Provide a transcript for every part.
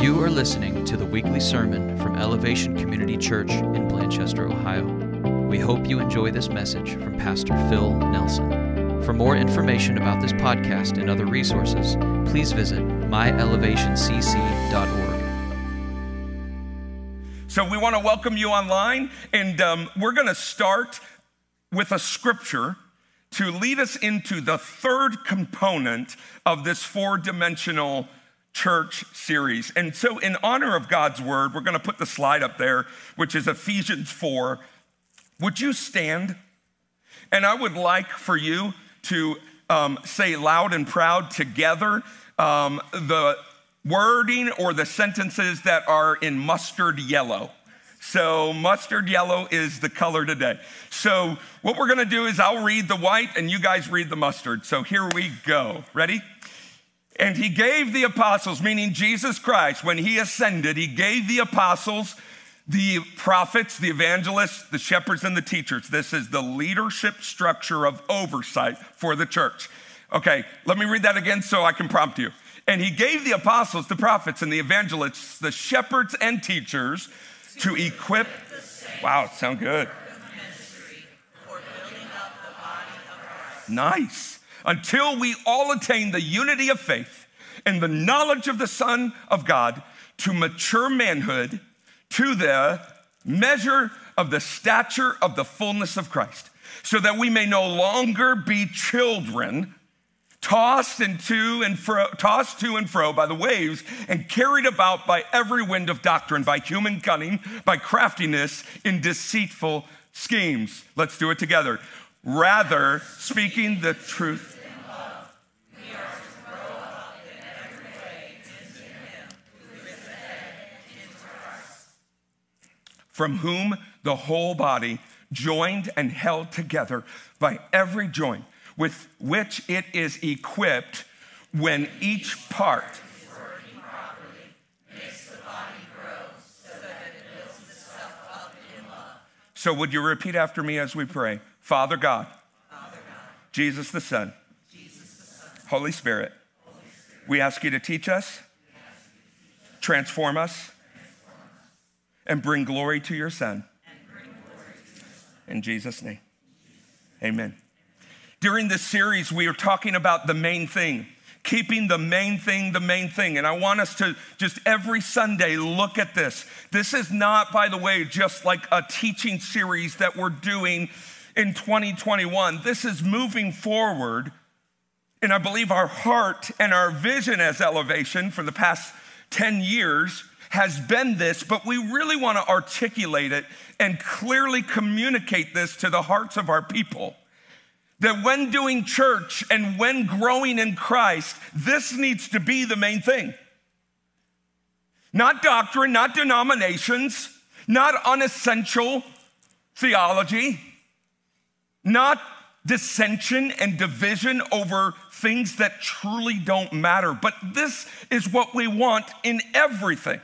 You are listening to the weekly sermon from Elevation Community Church in Blanchester, Ohio. We hope you enjoy this message from Pastor Phil Nelson. For more information about this podcast and other resources, please visit myelevationcc.org. So, we want to welcome you online, and um, we're going to start with a scripture to lead us into the third component of this four dimensional church series. And so, in honor of God's word, we're going to put the slide up there, which is Ephesians 4. Would you stand? And I would like for you to um, say loud and proud together um, the wording or the sentences that are in mustard yellow. So, mustard yellow is the color today. So, what we're gonna do is I'll read the white and you guys read the mustard. So, here we go. Ready? And he gave the apostles, meaning Jesus Christ, when he ascended, he gave the apostles, the prophets, the evangelists, the shepherds, and the teachers. This is the leadership structure of oversight for the church. Okay, let me read that again so I can prompt you. And he gave the apostles, the prophets, and the evangelists, the shepherds, and teachers to equip. Wow, sound good. Nice. Until we all attain the unity of faith and the knowledge of the Son of God to mature manhood, to the measure of the stature of the fullness of Christ, so that we may no longer be children tossed and to and fro, tossed to and fro by the waves and carried about by every wind of doctrine, by human cunning, by craftiness in deceitful schemes. Let's do it together. Rather, speaking the truth. From whom the whole body, joined and held together by every joint with which it is equipped when each part properly, makes the body grow, so, So, would you repeat after me as we pray? Father God, Father God Jesus the Son, Jesus the Son, Holy Spirit, Holy Spirit, we ask you to teach us, transform us, and bring glory to your Son. and bring glory to your Son. In Jesus' name, amen. During this series, we are talking about the main thing, keeping the main thing the main thing. And I want us to just every Sunday look at this. This is not, by the way, just like a teaching series that we're doing in 2021. This is moving forward. And I believe our heart and our vision as elevation for the past 10 years has been this, but we really want to articulate it and clearly communicate this to the hearts of our people that when doing church and when growing in Christ, this needs to be the main thing. Not doctrine, not denominations, not unessential theology, not dissension and division over things that truly don't matter. But this is what we want in everything.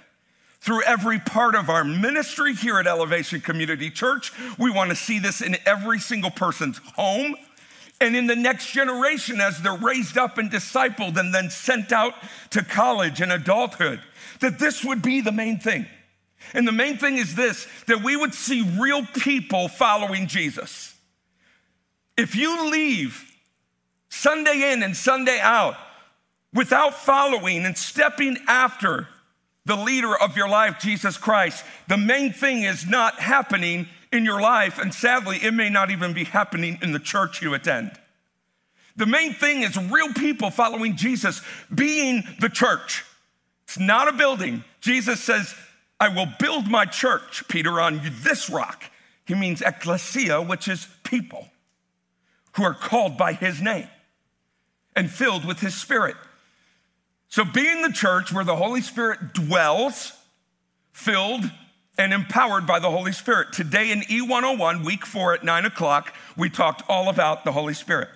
Through every part of our ministry here at Elevation Community Church, we want to see this in every single person's home and in the next generation as they're raised up and discipled and then sent out to college and adulthood, that this would be the main thing. And the main thing is this that we would see real people following Jesus. If you leave Sunday in and Sunday out without following and stepping after the leader of your life, Jesus Christ, the main thing is not happening in your life, and sadly, it may not even be happening in the church you attend. The main thing is real people following Jesus being the church. It's not a building. Jesus says, I will build my church, Peter, on this rock. He means ecclesia, which is people who are called by his name and filled with his spirit. So, being the church where the Holy Spirit dwells, filled and empowered by the Holy Spirit. Today in E101, week four at nine o'clock, we talked all about the Holy Spirit.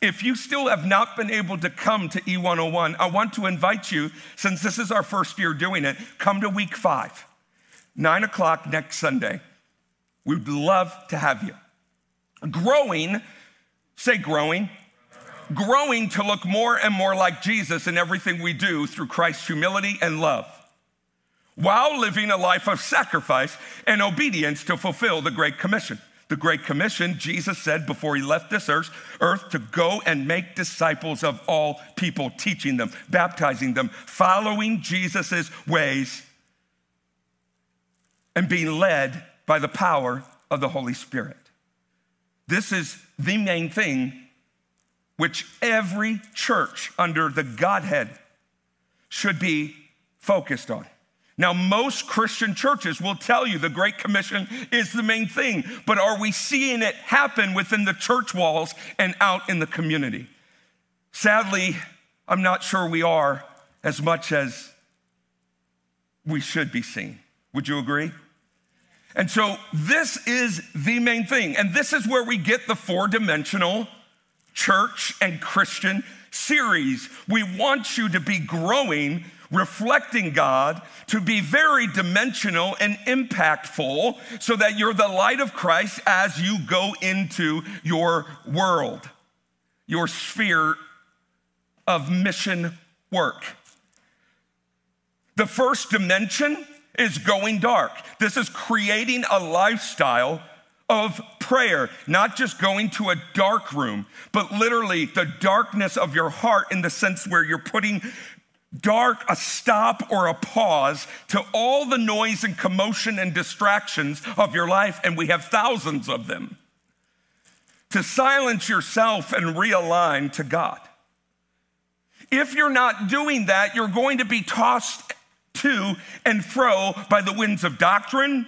If you still have not been able to come to E101, I want to invite you, since this is our first year doing it, come to week five, nine o'clock next Sunday. We'd love to have you. Growing, say growing, growing to look more and more like Jesus in everything we do through Christ's humility and love. while living a life of sacrifice and obedience to fulfill the Great Commission. The Great Commission, Jesus said before he left this earth, earth to go and make disciples of all people, teaching them, baptizing them, following Jesus' ways, and being led by the power of the Holy Spirit. This is the main thing which every church under the Godhead should be focused on. Now, most Christian churches will tell you the Great Commission is the main thing, but are we seeing it happen within the church walls and out in the community? Sadly, I'm not sure we are as much as we should be seeing. Would you agree? And so, this is the main thing. And this is where we get the four dimensional church and Christian series. We want you to be growing, reflecting God, to be very dimensional and impactful so that you're the light of Christ as you go into your world, your sphere of mission work. The first dimension is going dark. This is creating a lifestyle of prayer, not just going to a dark room, but literally the darkness of your heart in the sense where you're putting dark a stop or a pause to all the noise and commotion and distractions of your life, and we have thousands of them. To silence yourself and realign to God. If you're not doing that, you're going to be tossed to and fro by the winds of doctrine,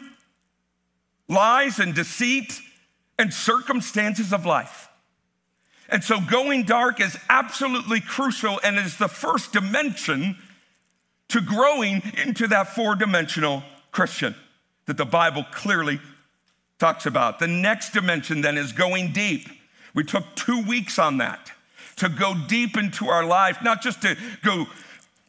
lies and deceit, and circumstances of life. And so going dark is absolutely crucial and is the first dimension to growing into that four dimensional Christian that the Bible clearly talks about. The next dimension then is going deep. We took two weeks on that to go deep into our life, not just to go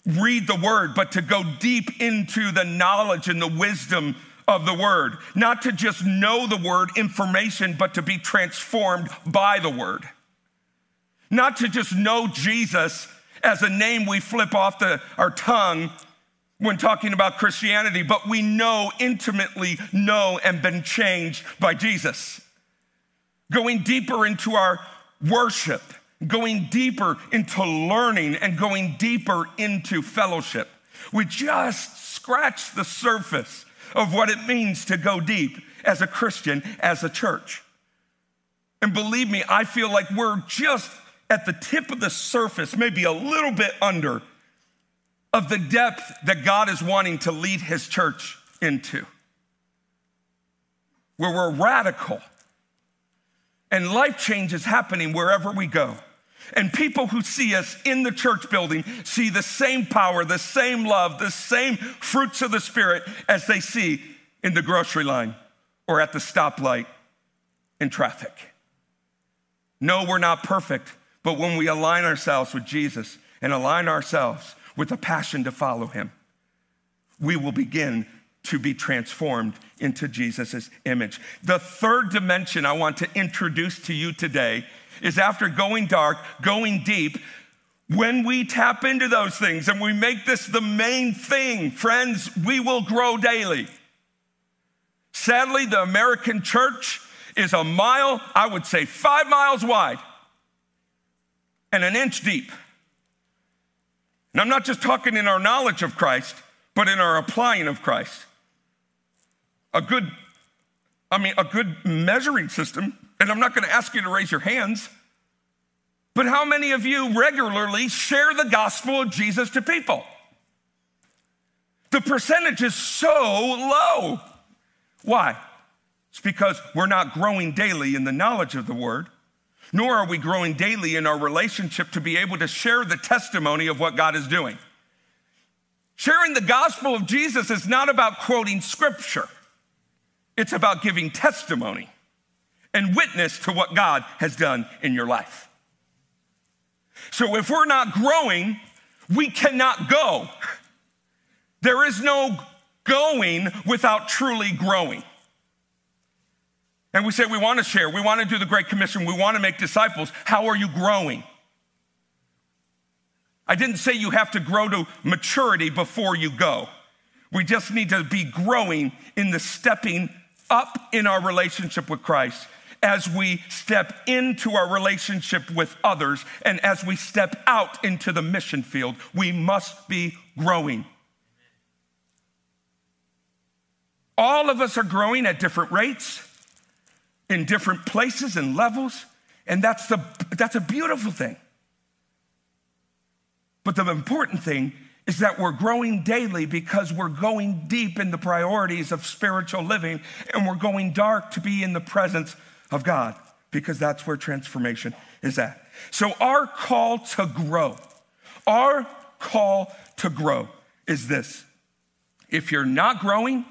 read the word, but to go deep into the knowledge and the wisdom of the word. Not to just know the word information, but to be transformed by the word. Not to just know Jesus as a name we flip off the, our tongue when talking about Christianity, but we know, intimately know, and been changed by Jesus. Going deeper into our worship, going deeper into learning, and going deeper into fellowship. We just scratched the surface of what it means to go deep as a Christian, as a church. And believe me, I feel like we're just at the tip of the surface, maybe a little bit under, of the depth that God is wanting to lead his church into. Where we're radical and life change is happening wherever we go. And people who see us in the church building see the same power, the same love, the same fruits of the Spirit as they see in the grocery line or at the stoplight in traffic. No, we're not perfect, but when we align ourselves with Jesus and align ourselves with a passion to follow him, we will begin to be transformed into Jesus' image. The third dimension I want to introduce to you today is after going dark, going deep. When we tap into those things and we make this the main thing, friends, we will grow daily. Sadly, the American church is a mile, I would say five miles wide and an inch deep. And I'm not just talking in our knowledge of Christ, but in our applying of Christ. A good, I mean, a good measuring system, and I'm not going to ask you to raise your hands, but how many of you regularly share the gospel of Jesus to people? The percentage is so low. Why? It's because we're not growing daily in the knowledge of the word nor are we growing daily in our relationship to be able to share the testimony of what God is doing. Sharing the gospel of Jesus is not about quoting scripture, it's about giving testimony and witness to what God has done in your life. So if we're not growing, we cannot go. There is no going without truly growing. And we say we want to share, we want to do the Great Commission, we want to make disciples. How are you growing? I didn't say you have to grow to maturity before you go. We just need to be growing in the stepping up in our relationship with Christ as we step into our relationship with others and as we step out into the mission field. We must be growing. All of us are growing at different rates, in different places and levels, and that's, the, that's a beautiful thing. But the important thing is that we're growing daily because we're going deep in the priorities of spiritual living and we're going dark to be in the presence of God because that's where transformation is at. So, our call to grow, our call to grow is this. If you're not growing,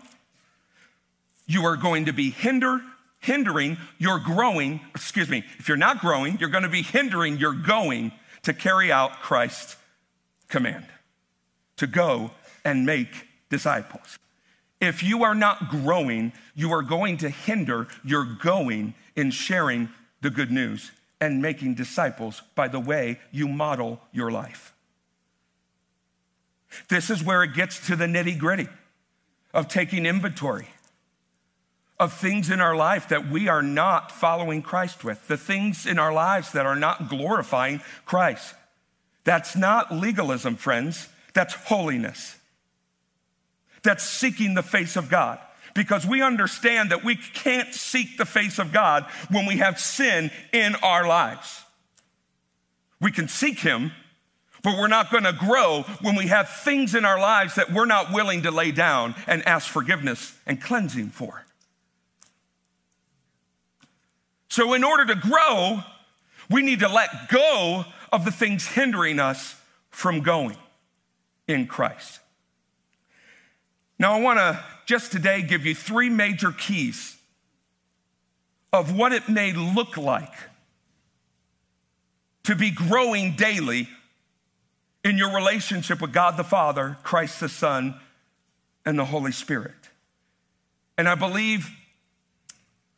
you are going to be hinder, hindering your growing, excuse me, if you're not growing, you're going to be hindering your going to carry out Christ's command to go and make disciples. If you are not growing, you are going to hinder your going in sharing the good news and making disciples by the way you model your life. This is where it gets to the nitty gritty of taking inventory of things in our life that we are not following Christ with, the things in our lives that are not glorifying Christ. That's not legalism, friends. That's holiness. That's seeking the face of God. Because we understand that we can't seek the face of God when we have sin in our lives. We can seek Him, but we're not gonna grow when we have things in our lives that we're not willing to lay down and ask forgiveness and cleansing for. So, in order to grow, we need to let go of the things hindering us from going in Christ. Now, I want to just today give you three major keys of what it may look like to be growing daily in your relationship with God the Father, Christ the Son, and the Holy Spirit. And I believe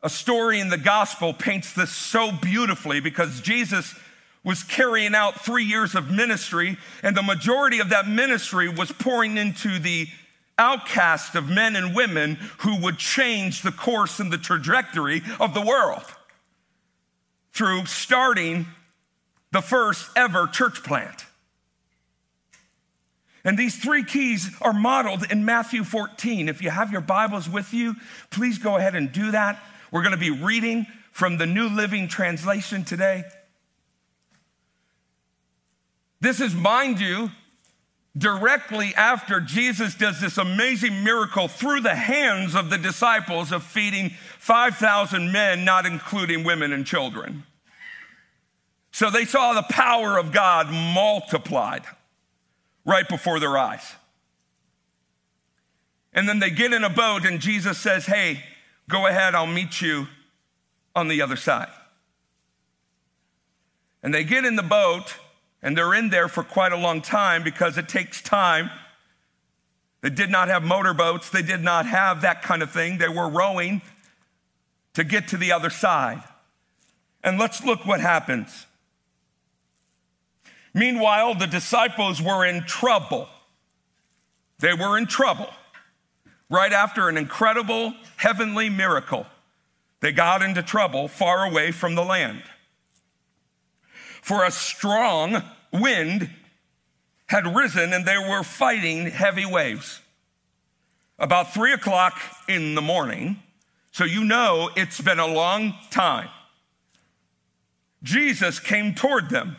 a story in the gospel paints this so beautifully because Jesus was carrying out three years of ministry, and the majority of that ministry was pouring into the outcast of men and women who would change the course and the trajectory of the world through starting the first ever church plant. And these three keys are modeled in Matthew 14. If you have your Bibles with you, please go ahead and do that. We're going to be reading from the New Living Translation today. This is, mind you, directly after Jesus does this amazing miracle through the hands of the disciples of feeding 5,000 men, not including women and children. So they saw the power of God multiplied right before their eyes. And then they get in a boat, and Jesus says, Hey, go ahead, I'll meet you on the other side. And they get in the boat and they're in there for quite a long time because it takes time. They did not have motorboats, they did not have that kind of thing. They were rowing to get to the other side. And let's look what happens. Meanwhile, the disciples were in trouble. They were in trouble. Right after an incredible heavenly miracle, they got into trouble far away from the land for a strong wind had risen and they were fighting heavy waves. About three o'clock in the morning, so you know it's been a long time, Jesus came toward them,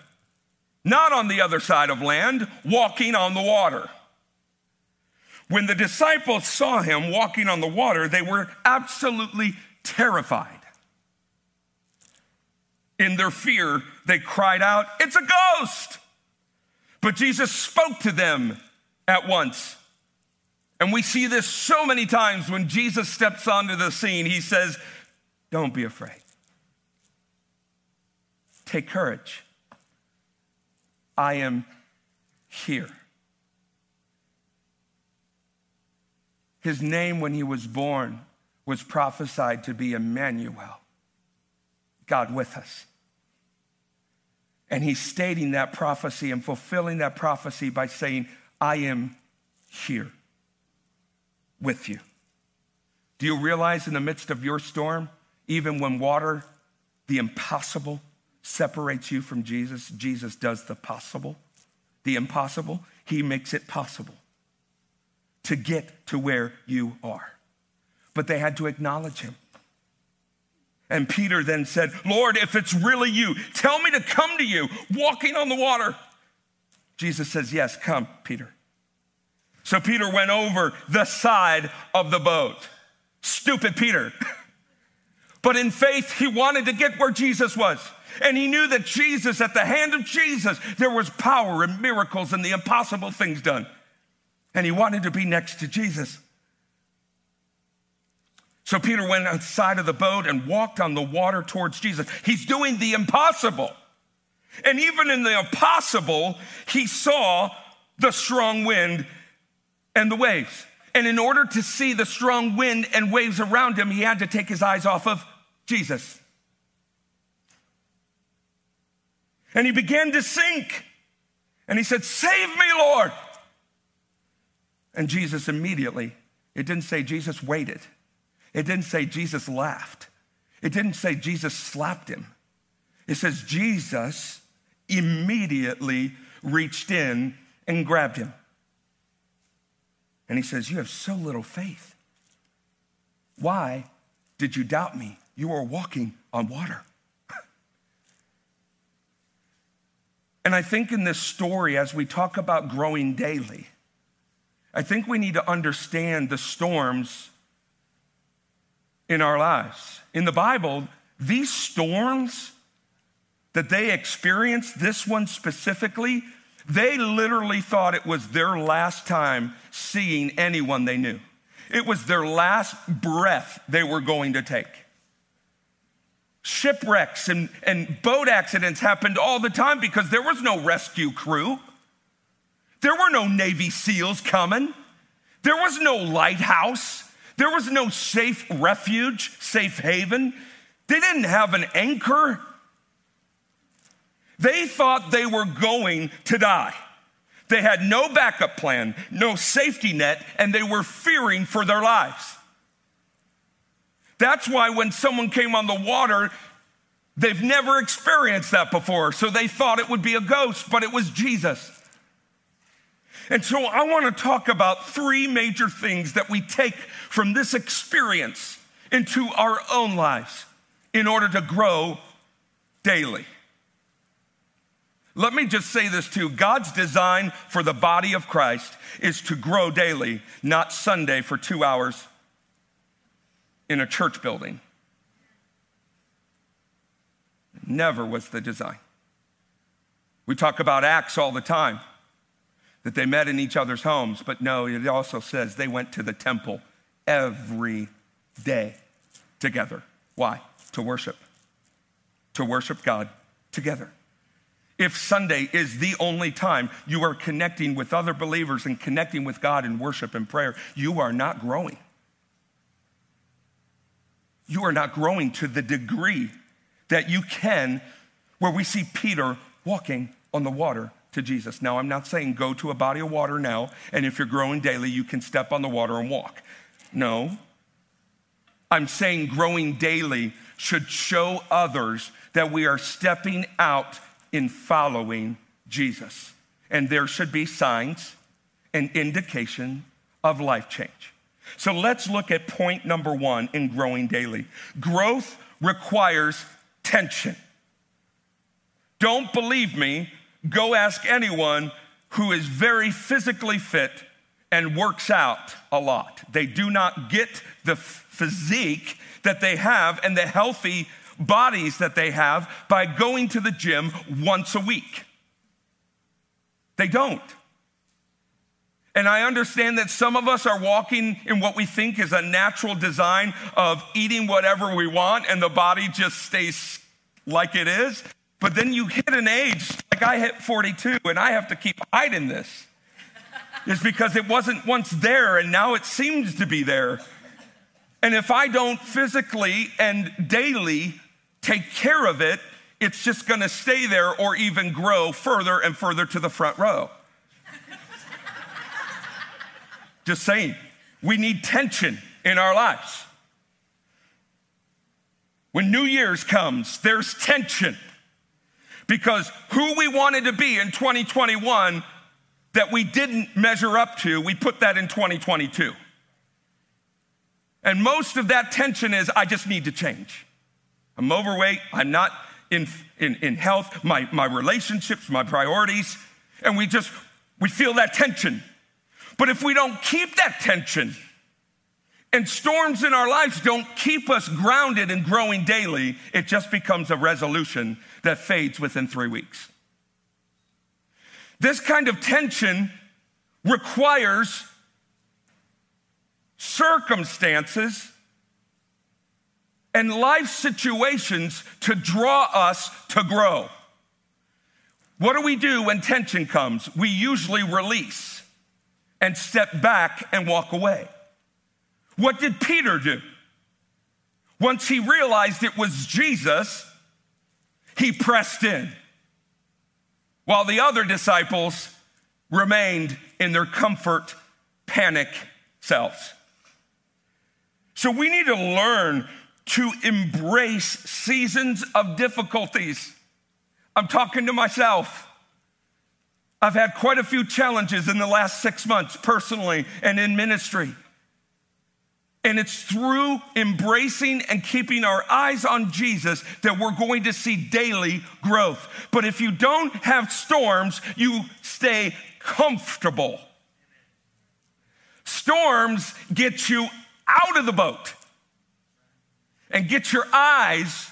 not on the other side of land, walking on the water. When the disciples saw him walking on the water, they were absolutely terrified. In their fear, they cried out, It's a ghost! But Jesus spoke to them at once. And we see this so many times when Jesus steps onto the scene. He says, Don't be afraid. Take courage. I am here. His name, when he was born, was prophesied to be Emmanuel, God with us. And he's stating that prophecy and fulfilling that prophecy by saying, I am here. with you. Do you realize in the midst of your storm, even when water, the impossible, separates you from Jesus, Jesus does the possible, the impossible, he makes it possible to get to where you are. But they had to acknowledge him. And Peter then said, Lord, if it's really you, tell me to come to you walking on the water. Jesus says, Yes, come, Peter. So Peter went over the side of the boat. Stupid Peter. but in faith, he wanted to get where Jesus was. And he knew that Jesus, at the hand of Jesus, there was power and miracles and the impossible things done. And he wanted to be next to Jesus. So Peter went outside of the boat and walked on the water towards Jesus. He's doing the impossible. And even in the impossible, he saw the strong wind and the waves. And in order to see the strong wind and waves around him, he had to take his eyes off of Jesus. And he began to sink. And he said, Save me, Lord. And Jesus immediately, it didn't say Jesus waited. It didn't say Jesus laughed. It didn't say Jesus slapped him. It says Jesus immediately reached in and grabbed him. And he says, You have so little faith. Why did you doubt me? You are walking on water. and I think in this story, as we talk about growing daily, I think we need to understand the storms in our lives. In the Bible, these storms that they experienced, this one specifically, they literally thought it was their last time seeing anyone they knew. It was their last breath they were going to take. Shipwrecks and, and boat accidents happened all the time because there was no rescue crew. There were no Navy SEALs coming. There was no lighthouse. There was no safe refuge, safe haven. They didn't have an anchor. They thought they were going to die. They had no backup plan, no safety net, and they were fearing for their lives. That's why when someone came on the water, they've never experienced that before. So they thought it would be a ghost, but it was Jesus. And so I want to talk about three major things that we take from this experience into our own lives in order to grow daily. Let me just say this too God's design for the body of Christ is to grow daily, not Sunday for two hours in a church building. Never was the design. We talk about Acts all the time that they met in each other's homes, but no, it also says they went to the temple every day together. Why? To worship. To worship God together. If Sunday is the only time you are connecting with other believers and connecting with God in worship and prayer, you are not growing. You are not growing to the degree that you can, where we see Peter walking on the water to Jesus. Now, I'm not saying go to a body of water now, and if you're growing daily, you can step on the water and walk. No. I'm saying growing daily should show others that we are stepping out in following Jesus. And there should be signs and indication of life change. So let's look at point number one in growing daily. Growth requires tension. Don't believe me, Go ask anyone who is very physically fit and works out a lot. They do not get the physique that they have and the healthy bodies that they have by going to the gym once a week. They don't. And I understand that some of us are walking in what we think is a natural design of eating whatever we want and the body just stays like it is. But then you hit an age, like I hit 42, and I have to keep hiding this. It's because it wasn't once there and now it seems to be there. And if I don't physically and daily take care of it, it's just gonna stay there or even grow further and further to the front row. just saying. We need tension in our lives. When New Year's comes, there's tension because who we wanted to be in 2021 that we didn't measure up to, we put that in 2022. And most of that tension is I just need to change. I'm overweight, I'm not in, in, in health, my, my relationships, my priorities, and we just we feel that tension. But if we don't keep that tension, and storms in our lives don't keep us grounded and growing daily, it just becomes a resolution that fades within three weeks. This kind of tension requires circumstances and life situations to draw us to grow. What do we do when tension comes? We usually release and step back and walk away. What did Peter do? Once he realized it was Jesus, he pressed in, while the other disciples remained in their comfort, panic selves. So we need to learn to embrace seasons of difficulties. I'm talking to myself. I've had quite a few challenges in the last six months, personally and in ministry. And it's through embracing and keeping our eyes on Jesus that we're going to see daily growth. But if you don't have storms, you stay comfortable. Storms get you out of the boat and get your eyes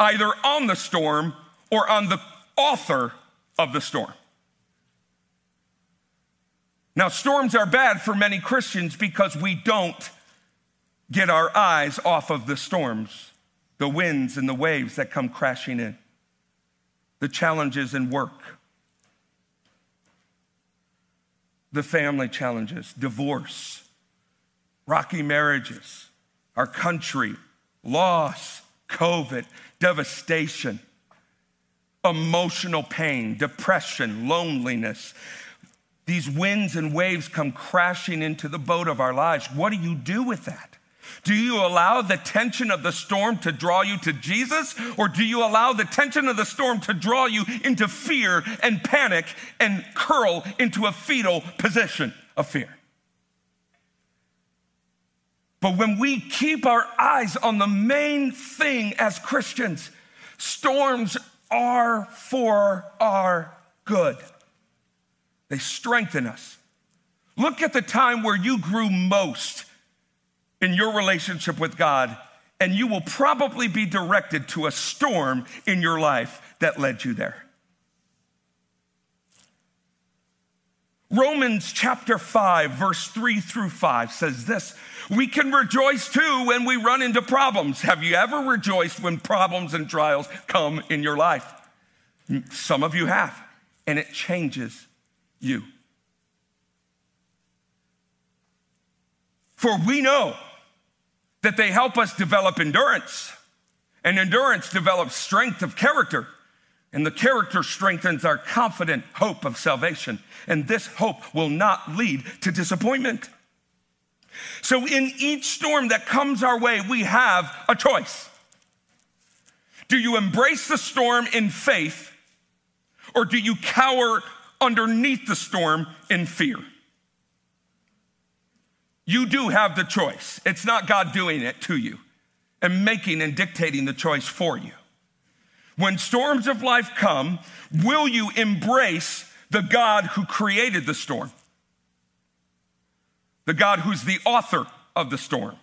either on the storm or on the author of the storm. Now, storms are bad for many Christians because we don't get our eyes off of the storms, the winds and the waves that come crashing in, the challenges in work, the family challenges, divorce, rocky marriages, our country, loss, COVID, devastation, emotional pain, depression, loneliness. These winds and waves come crashing into the boat of our lives. What do you do with that? Do you allow the tension of the storm to draw you to Jesus, or do you allow the tension of the storm to draw you into fear and panic and curl into a fetal position of fear? But when we keep our eyes on the main thing as Christians, storms are for our good. They strengthen us. Look at the time where you grew most in your relationship with God, and you will probably be directed to a storm in your life that led you there. Romans chapter 5, verse 3 through 5 says this We can rejoice too when we run into problems. Have you ever rejoiced when problems and trials come in your life? Some of you have, and it changes you. For we know that they help us develop endurance, and endurance develops strength of character. And the character strengthens our confident hope of salvation. And this hope will not lead to disappointment. So, in each storm that comes our way, we have a choice. Do you embrace the storm in faith, or do you cower underneath the storm in fear? You do have the choice. It's not God doing it to you and making and dictating the choice for you. When storms of life come, will you embrace the God who created the storm? The God who's the author of the storm.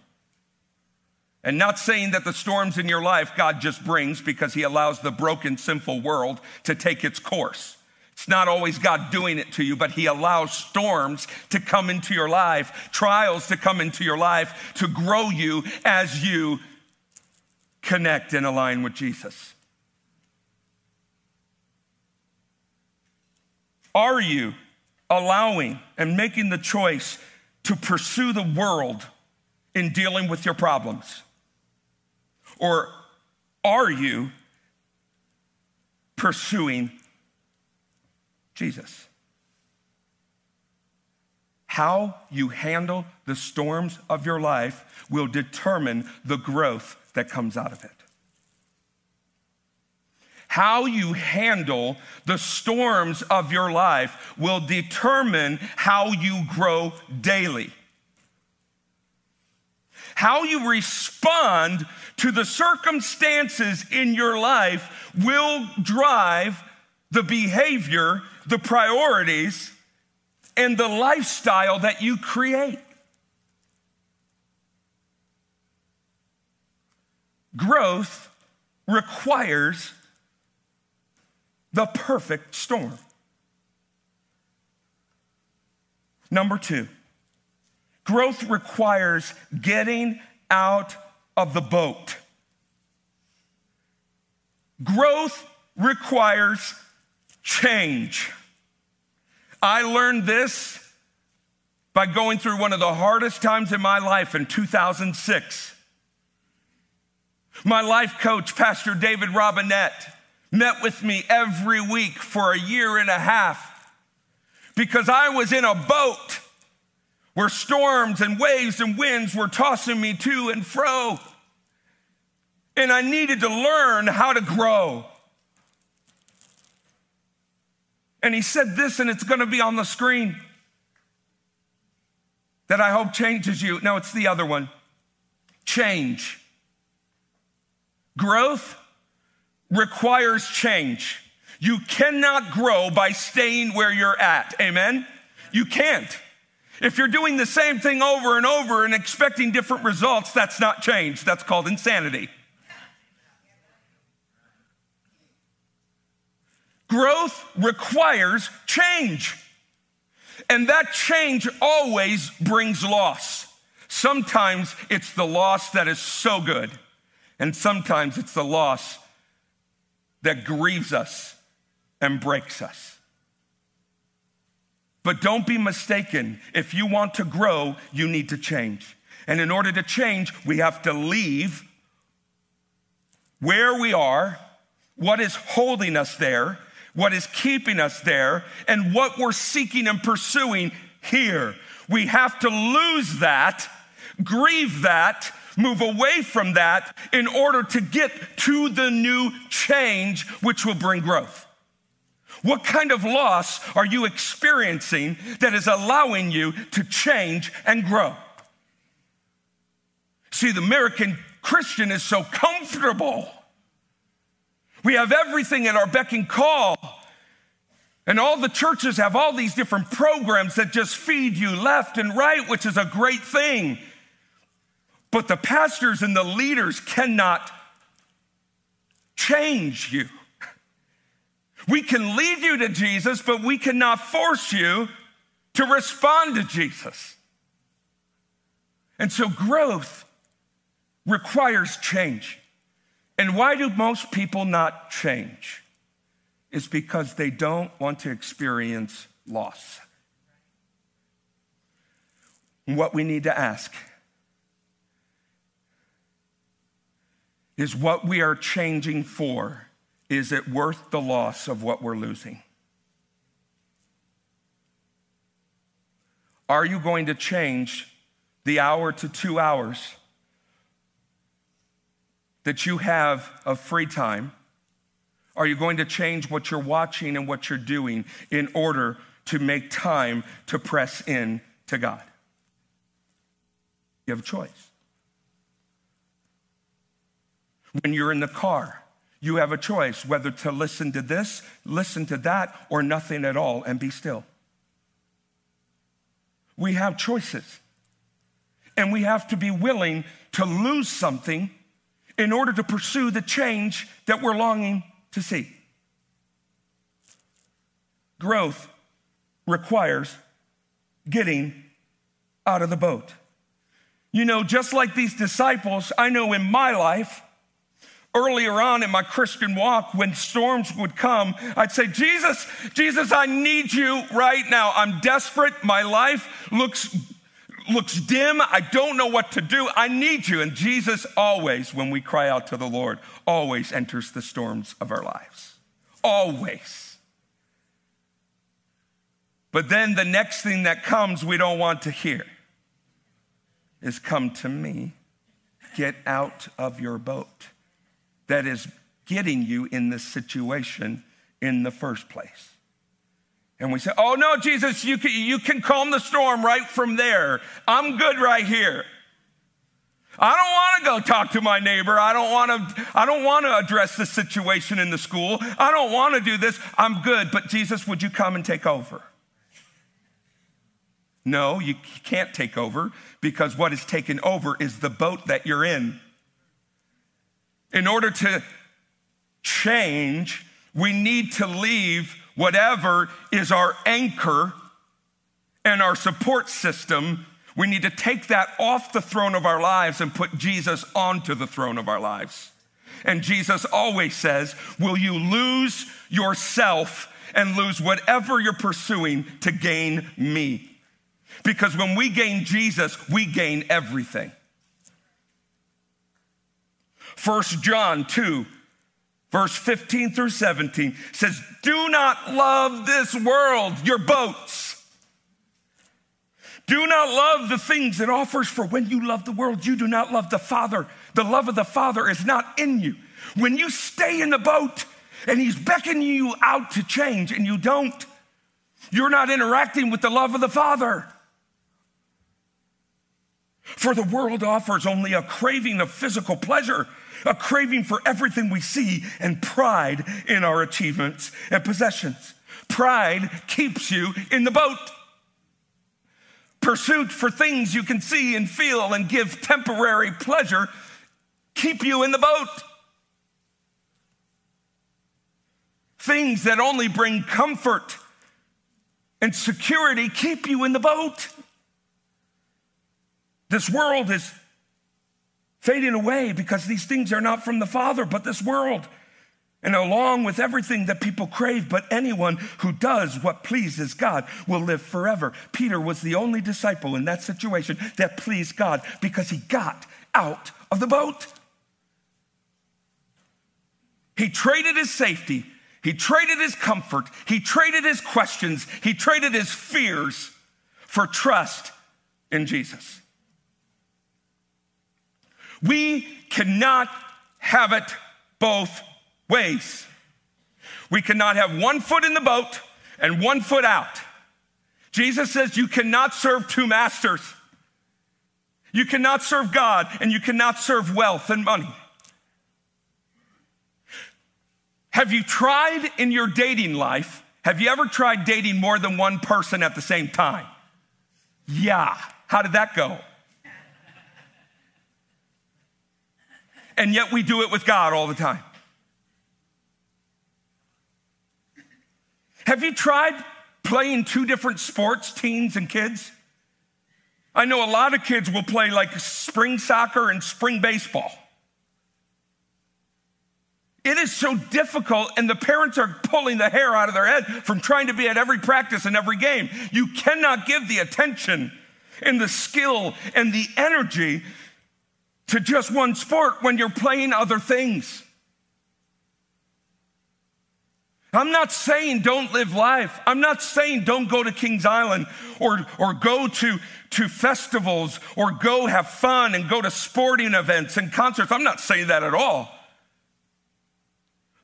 And not saying that the storms in your life God just brings because he allows the broken, sinful world to take its course. It's not always God doing it to you, but He allows storms to come into your life, trials to come into your life to grow you as you connect and align with Jesus. Are you allowing and making the choice to pursue the world in dealing with your problems? Or are you pursuing Jesus. How you handle the storms of your life will determine the growth that comes out of it. How you handle the storms of your life will determine how you grow daily. How you respond to the circumstances in your life will drive the behavior, the priorities, and the lifestyle that you create. Growth requires the perfect storm. Number two, growth requires getting out of the boat. Growth requires change. I learned this by going through one of the hardest times in my life in 2006. My life coach, Pastor David Robinette, met with me every week for a year and a half because I was in a boat where storms and waves and winds were tossing me to and fro. And I needed to learn how to grow. And he said this, and it's gonna be on the screen that I hope changes you. No, it's the other one change. Growth requires change. You cannot grow by staying where you're at. Amen? You can't. If you're doing the same thing over and over and expecting different results, that's not change. That's called insanity. Growth requires change. And that change always brings loss. Sometimes it's the loss that is so good, and sometimes it's the loss that grieves us and breaks us. But don't be mistaken. If you want to grow, you need to change. And in order to change, we have to leave where we are, what is holding us there, what is keeping us there, and what we're seeking and pursuing here. We have to lose that, grieve that, move away from that in order to get to the new change, which will bring growth. What kind of loss are you experiencing that is allowing you to change and grow? See, the American Christian is so comfortable. We have everything at our beck and call. And all the churches have all these different programs that just feed you left and right, which is a great thing. But the pastors and the leaders cannot change you. We can lead you to Jesus, but we cannot force you to respond to Jesus. And so growth requires change. And why do most people not change? It's because they don't want to experience loss. what we need to ask is what we are changing for, is it worth the loss of what we're losing? Are you going to change the hour to two hours that you have of free time? Are you going to change what you're watching and what you're doing in order to make time to press in to God? You have a choice. When you're in the car, you have a choice whether to listen to this, listen to that, or nothing at all and be still. We have choices. And we have to be willing to lose something in order to pursue the change that we're longing to see. Growth requires getting out of the boat. You know, just like these disciples, I know in my life, earlier on in my Christian walk, when storms would come, I'd say, Jesus, Jesus, I need you right now. I'm desperate. My life looks looks dim. I don't know what to do. I need you. And Jesus always, when we cry out to the Lord, always enters the storms of our lives. Always. But then the next thing that comes we don't want to hear is come to me. Get out of your boat. That is getting you in this situation in the first place. And we say, Oh no, Jesus, you can, you can calm the storm right from there. I'm good right here. I don't want to go talk to my neighbor. I don't want to I don't want to address the situation in the school. I don't want to do this. I'm good, but Jesus, would you come and take over? No, you can't take over because what is taken over is the boat that you're in. In order to change, we need to leave whatever is our anchor and our support system. We need to take that off the throne of our lives and put Jesus onto the throne of our lives. And Jesus always says, Will you lose yourself and lose whatever you're pursuing to gain me? Because when we gain Jesus, we gain everything. 1 John 2, verse 15 through 17 says, Do not love this world, your boats. Do not love the things it offers, for when you love the world, you do not love the Father. The love of the Father is not in you. When you stay in the boat and He's beckoning you out to change and you don't, you're not interacting with the love of the Father. For the world offers only a craving of physical pleasure, a craving for everything we see, and pride in our achievements and possessions. Pride keeps you in the boat. Pursuit for things you can see and feel and give temporary pleasure keep you in the boat. Things that only bring comfort and security keep you in the boat. This world is fading away because these things are not from the Father, but this world. And along with everything that people crave, but anyone who does what pleases God will live forever. Peter was the only disciple in that situation that pleased God because he got out of the boat. He traded his safety, he traded his comfort, he traded his questions, he traded his fears for trust in Jesus. We cannot have it both ways. We cannot have one foot in the boat and one foot out. Jesus says you cannot serve two masters. You cannot serve God and you cannot serve wealth and money. Have you tried in your dating life? Have you ever tried dating more than one person at the same time? Yeah. How did that go? And yet we do it with God all the time. Have you tried playing two different sports, teens and kids? I know a lot of kids will play like spring soccer and spring baseball. It is so difficult, and the parents are pulling the hair out of their head from trying to be at every practice and every game. You cannot give the attention and the skill and the energy to just one sport when you're playing other things. I'm not saying don't live life. I'm not saying don't go to Kings Island or, or go to, to festivals or go have fun and go to sporting events and concerts. I'm not saying that at all.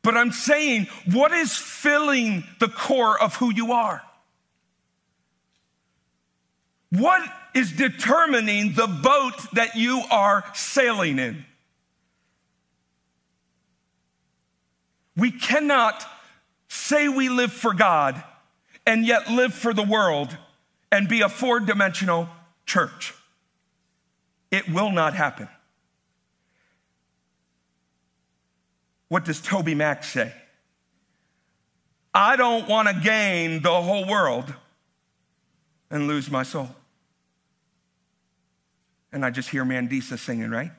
But I'm saying what is filling the core of who you are? What is determining the boat that you are sailing in? We cannot say we live for God and yet live for the world and be a four dimensional church. It will not happen. What does TobyMac say? I don't want to gain the whole world and lose my soul. And I just hear Mandisa singing, right?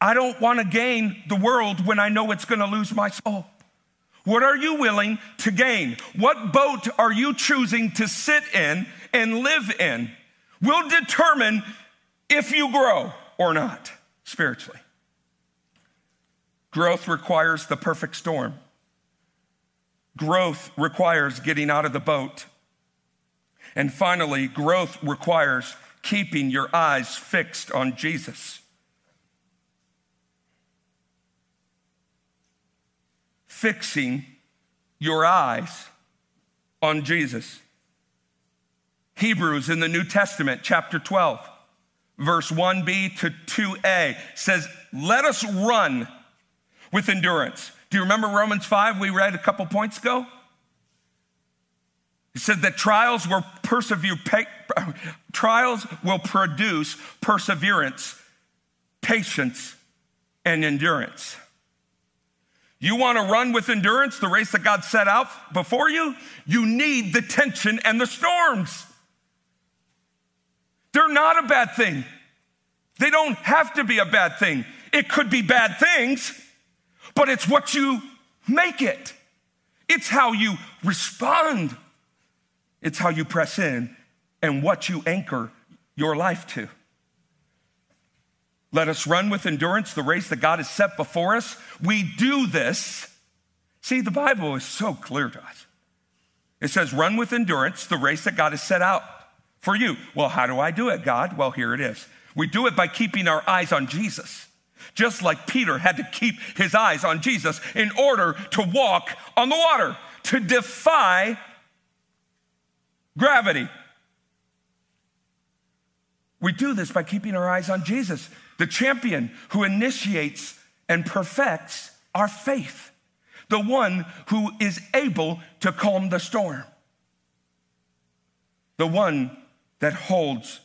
I don't want to gain the world when I know it's going to lose my soul. What are you willing to gain? What boat are you choosing to sit in and live in will determine if you grow or not spiritually. Growth requires the perfect storm. growth requires getting out of the boat. And finally, growth requires keeping your eyes fixed on Jesus. Fixing your eyes on Jesus. Hebrews in the New Testament, chapter 12, verse 1b to 2a says, Let us run with endurance. Do you remember Romans 5 we read a couple points ago? It said that trials will persevere, trials will produce perseverance, patience, and endurance. You want to run with endurance the race that God set out before you? You need the tension and the storms. They're not a bad thing. They don't have to be a bad thing. It could be bad things, but it's what you make it. It's how you respond. It's how you press in and what you anchor your life to. Let us run with endurance the race that God has set before us. We do this. See, the Bible is so clear to us. It says, run with endurance the race that God has set out for you. Well, how do I do it, God? Well, here it is. We do it by keeping our eyes on Jesus. Just like Peter had to keep his eyes on Jesus in order to walk on the water, to defy gravity. We do this by keeping our eyes on Jesus the champion who initiates and perfects our faith, the one who is able to calm the storm, the one that holds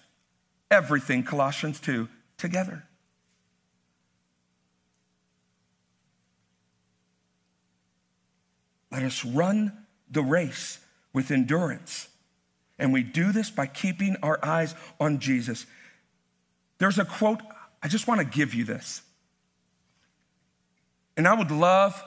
everything, Colossians 2, together. Let us run the race with endurance. And we do this by keeping our eyes on Jesus. There's a quote I just want to give you this. And I would love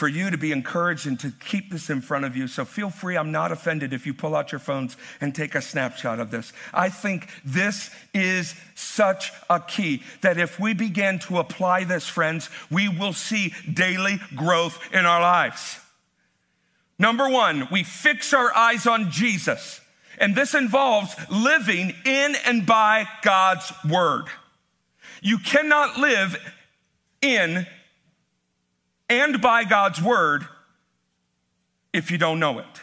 for you to be encouraged and to keep this in front of you. So feel free. I'm not offended if you pull out your phones and take a snapshot of this. I think this is such a key that if we begin to apply this, friends, we will see daily growth in our lives. Number one, we fix our eyes on Jesus. And this involves living in and by God's word. You cannot live in and by God's word if you don't know it,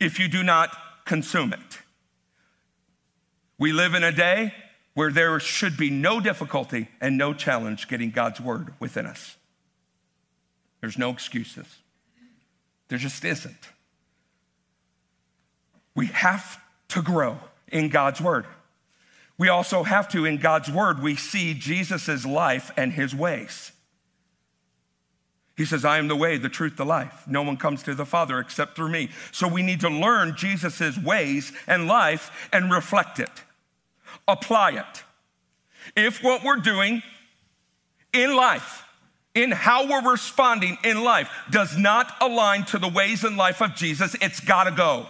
if you do not consume it. We live in a day where there should be no difficulty and no challenge getting God's word within us. There's no excuses. There just isn't. We have to grow in God's word. We also have to, in God's word, we see Jesus' life and his ways. He says, I am the way, the truth, the life. No one comes to the Father except through me. So we need to learn Jesus' ways and life and reflect it, apply it. If what we're doing in life, in how we're responding in life, does not align to the ways and life of Jesus, it's gotta go.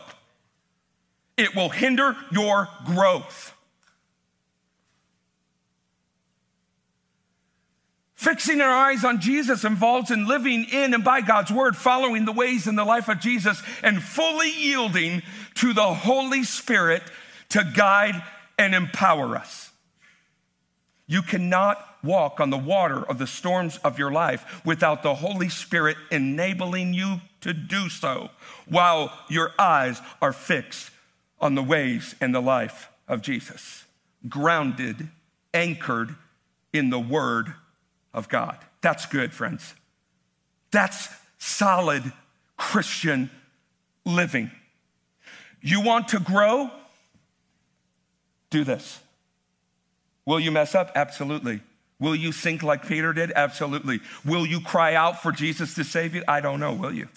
It will hinder your growth. Fixing our eyes on Jesus involves in living in and by God's word, following the ways in the life of Jesus, and fully yielding to the Holy Spirit to guide and empower us. You cannot walk on the water of the storms of your life without the Holy Spirit enabling you to do so while your eyes are fixed on the ways and the life of Jesus, grounded, anchored in the Word of God. That's good, friends. That's solid Christian living. You want to grow? Do this. Will you mess up? Absolutely. Will you sink like Peter did? Absolutely. Will you cry out for Jesus to save you? I don't know, will you?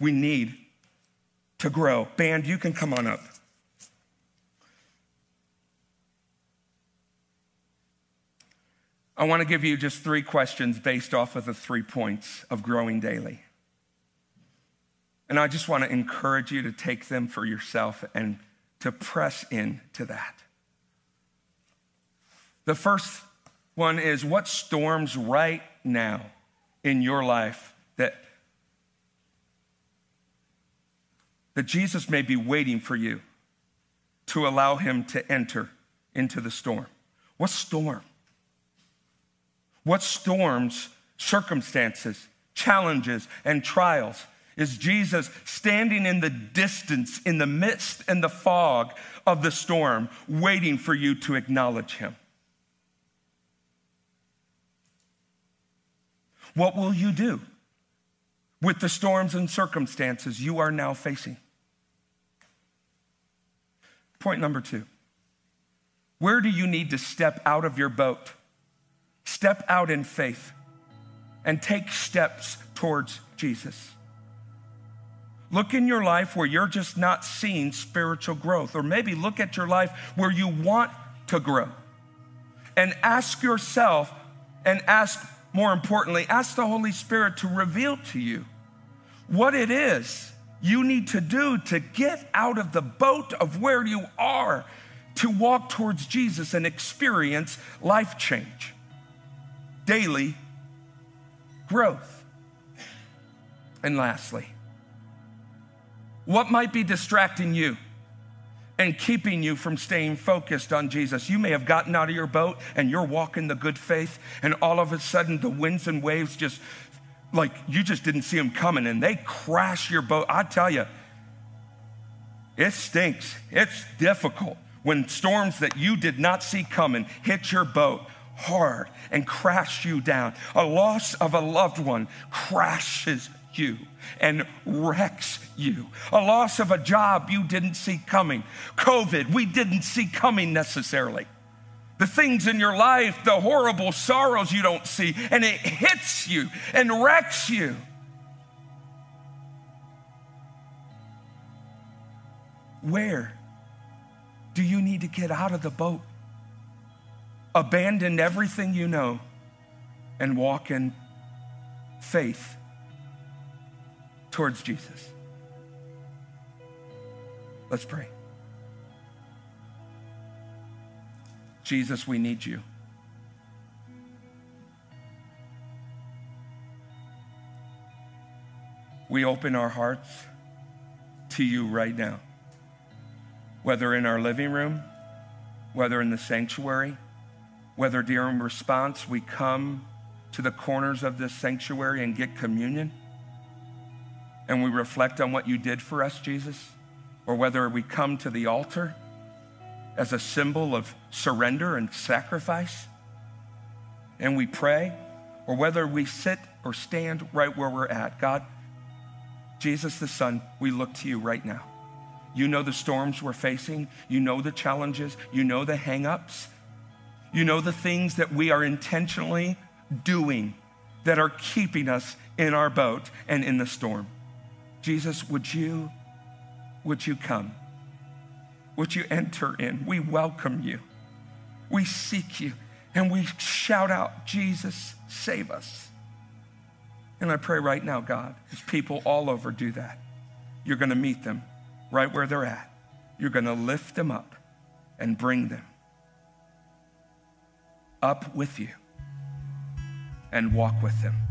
We need to grow. Band, you can come on up. I want to give you just three questions based off of the three points of growing daily. And I just want to encourage you to take them for yourself and to press into that. The first one is what storms right now in your life that, that Jesus may be waiting for you to allow him to enter into the storm? What storm? What storms, circumstances, challenges, and trials is Jesus standing in the distance, in the midst and the fog of the storm, waiting for you to acknowledge him? What will you do with the storms and circumstances you are now facing? Point number two Where do you need to step out of your boat? Step out in faith and take steps towards Jesus. Look in your life where you're just not seeing spiritual growth, or maybe look at your life where you want to grow and ask yourself and ask more importantly, ask the Holy Spirit to reveal to you what it is you need to do to get out of the boat of where you are to walk towards Jesus and experience life change, daily growth. And lastly, what might be distracting you? And keeping you from staying focused on Jesus. You may have gotten out of your boat and you're walking the good faith, and all of a sudden the winds and waves just like you just didn't see them coming and they crash your boat. I tell you, it stinks. It's difficult when storms that you did not see coming hit your boat hard and crash you down. A loss of a loved one crashes you and wrecks you. A loss of a job you didn't see coming. COVID, we didn't see coming necessarily. The things in your life, the horrible sorrows you don't see, and it hits you and wrecks you. Where do you need to get out of the boat? Abandon everything you know and walk in faith towards Jesus. Let's pray. Jesus, we need you. We open our hearts to you right now, whether in our living room, whether in the sanctuary, whether during response we come to the corners of this sanctuary and get communion and we reflect on what you did for us, Jesus, or whether we come to the altar as a symbol of surrender and sacrifice and we pray, or whether we sit or stand right where we're at. God, Jesus the Son, we look to you right now. You know the storms we're facing, you know the challenges, you know the hangups, you know the things that we are intentionally doing that are keeping us in our boat and in the storm. Jesus, would you, would you come? Would you enter in? We welcome you. We seek you and we shout out, Jesus, save us. And I pray right now, God, as people all over do that, you're going to meet them right where they're at. You're going to lift them up and bring them up with you and walk with them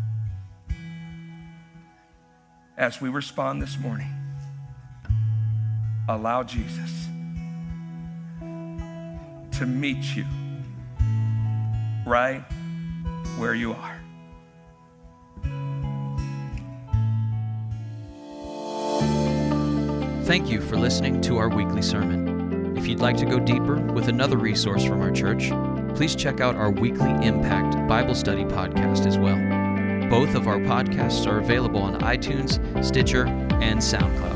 as we respond this morning, allow Jesus to meet you right where you are. Thank you for listening to our weekly sermon. If you'd like to go deeper with another resource from our church, please check out our weekly Impact Bible Study podcast as well. Both of our podcasts are available on iTunes, Stitcher, and SoundCloud.